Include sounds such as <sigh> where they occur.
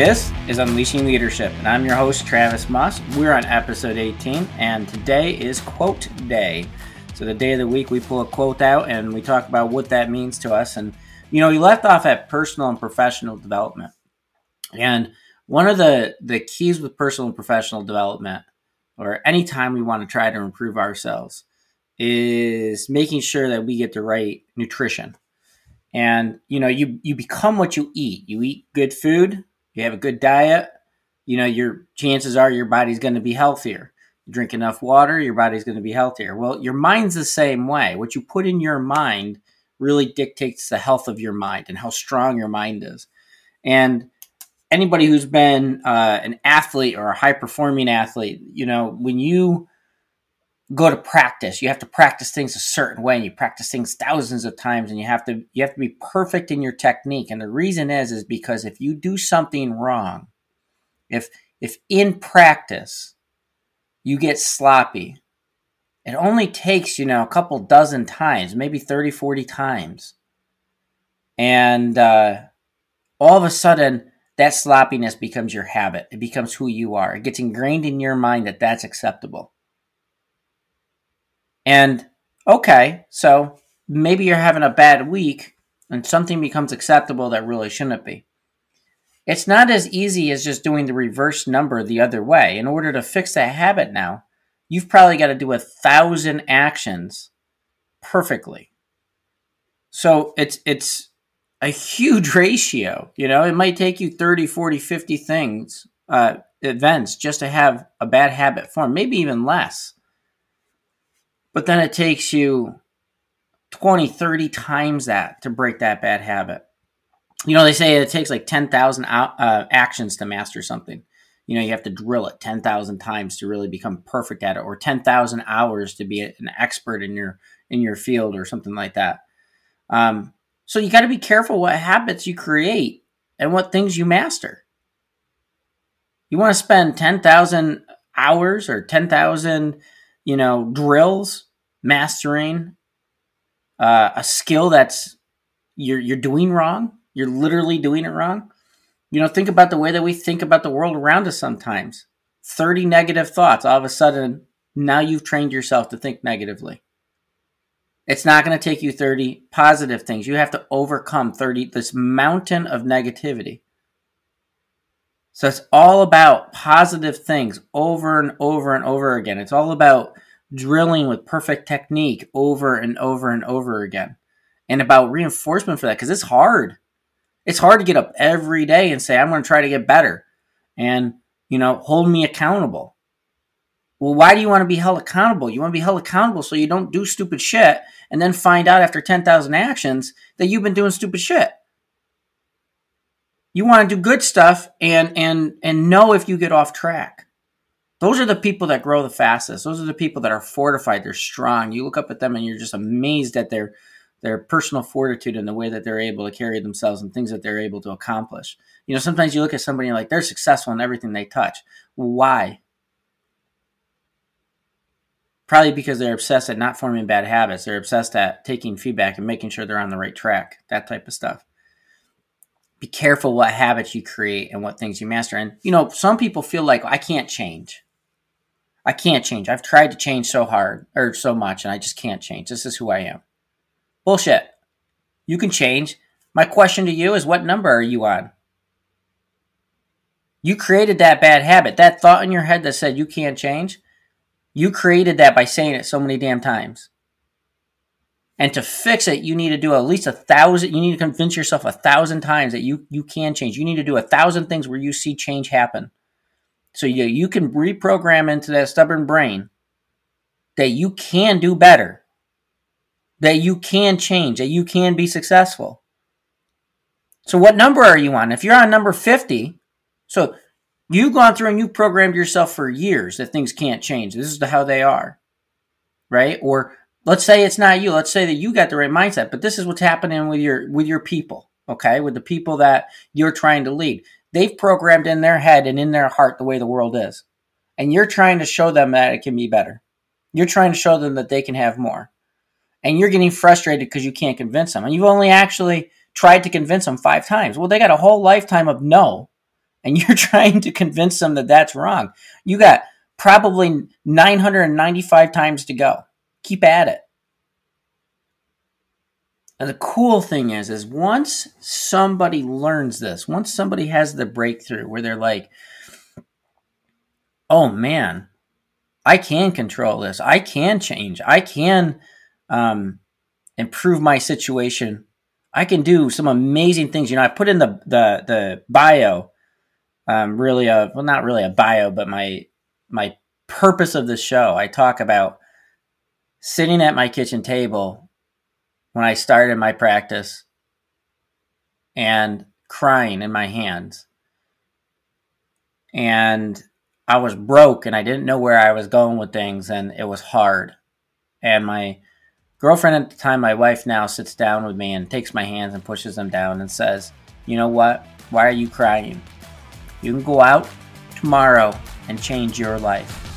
This is Unleashing Leadership, and I'm your host, Travis Maus. We're on episode 18, and today is Quote Day. So, the day of the week, we pull a quote out and we talk about what that means to us. And, you know, you left off at personal and professional development. And one of the, the keys with personal and professional development, or anytime we want to try to improve ourselves, is making sure that we get the right nutrition. And, you know, you, you become what you eat. You eat good food, you have a good diet, you know, your chances are your body's going to be healthier. You drink enough water, your body's going to be healthier. Well, your mind's the same way. What you put in your mind really dictates the health of your mind and how strong your mind is. And anybody who's been uh, an athlete or a high performing athlete, you know, when you go to practice, you have to practice things a certain way and you practice things thousands of times and you have to you have to be perfect in your technique. And the reason is is because if you do something wrong, if if in practice you get sloppy, it only takes, you know, a couple dozen times, maybe 30, 40 times. And uh, all of a sudden, that sloppiness becomes your habit. It becomes who you are. It gets ingrained in your mind that that's acceptable. And okay, so maybe you're having a bad week and something becomes acceptable that really shouldn't be. It's not as easy as just doing the reverse number the other way. In order to fix that habit now, you've probably got to do a thousand actions perfectly. So it's it's a huge <laughs> ratio. You know, it might take you 30, 40, 50 things, uh, events just to have a bad habit form, maybe even less. But then it takes you 20, 30 times that to break that bad habit. You know, they say it takes like 10,000 uh, actions to master something. You know, you have to drill it 10,000 times to really become perfect at it or 10,000 hours to be an expert in your in your field or something like that. Um, so you got to be careful what habits you create and what things you master. You want to spend 10,000 hours or 10,000 you know, drills, mastering uh, a skill that's you're you're doing wrong. You're literally doing it wrong. You know, think about the way that we think about the world around us sometimes. 30 negative thoughts, all of a sudden, now you've trained yourself to think negatively. It's not going to take you 30 positive things. You have to overcome 30 this mountain of negativity. So it's all about positive things over and over and over again. It's all about drilling with perfect technique over and over and over again. And about reinforcement for that because it's hard. It's hard to get up every day and say, I'm going to try to get better and, you know, hold me accountable. Well, why do you want to be held accountable? You want to be held accountable so you don't do stupid shit and then find out after 10,000 actions that you've been doing stupid shit. You want to do good stuff and and and know if you get off track. Those are the people that grow the fastest. Those are the people that are fortified. They're strong. You look up at them and you're just amazed at their their personal fortitude and the way that they're able to carry themselves and things that they're able to accomplish. You know, sometimes you look at somebody and like they're successful in everything they touch. Why? Probably because they're obsessed at not forming bad habits. They're obsessed at taking feedback and making sure they're on the right track. That type of stuff be careful what habits you create and what things you master. And, you know, some people feel like I can't change. I can't change. I've tried to change so hard or so much and I just can't change. This is who I am. Bullshit. You can change. My question to you is what number are you on? You created that bad habit, that thought in your head that said you can't change. You created that by saying it so many damn times. And to fix it, you need to do at least a thousand. You need to convince yourself a thousand times that you you can change. You need to do a thousand things where you see change happen. So you you can reprogram into that stubborn brain that you can do better, that you can change, that you can be successful. So what number are you on? If you're on number 50, so you've gone through and you've programmed yourself for years that things can't change. This is how they are. Right? Or let's say it's not you let's say that you got the right mindset but this is what's happening with your with your people okay? With the people that you're trying to lead. They've programmed in their head and in their heart the way the world is. And you're trying to show them that it can be better. You're trying to show them that they can have more. And you're getting frustrated because you can't convince them. And you've only actually tried to convince them five times. Well they got a whole lifetime of no. And <laughs> you're trying to convince them that that's wrong. You got probably 995 times to go. Keep at it. And the cool thing is, is once somebody learns this, once somebody has the breakthrough where they're like, oh man, I can control this. I can change. I can um, improve my situation. I can do some amazing things. You know, I put in the the the bio, um, really a well, not really a bio, but my my purpose of the show. I talk about sitting at my kitchen table when I started my practice and crying in my hands. And I was broke and I didn't know where I was going with things and it was hard. And my girlfriend at the time, my wife now, sits down with me and takes my hands and pushes them down and says, You know what? Why are you crying? You can go out tomorrow and change your life.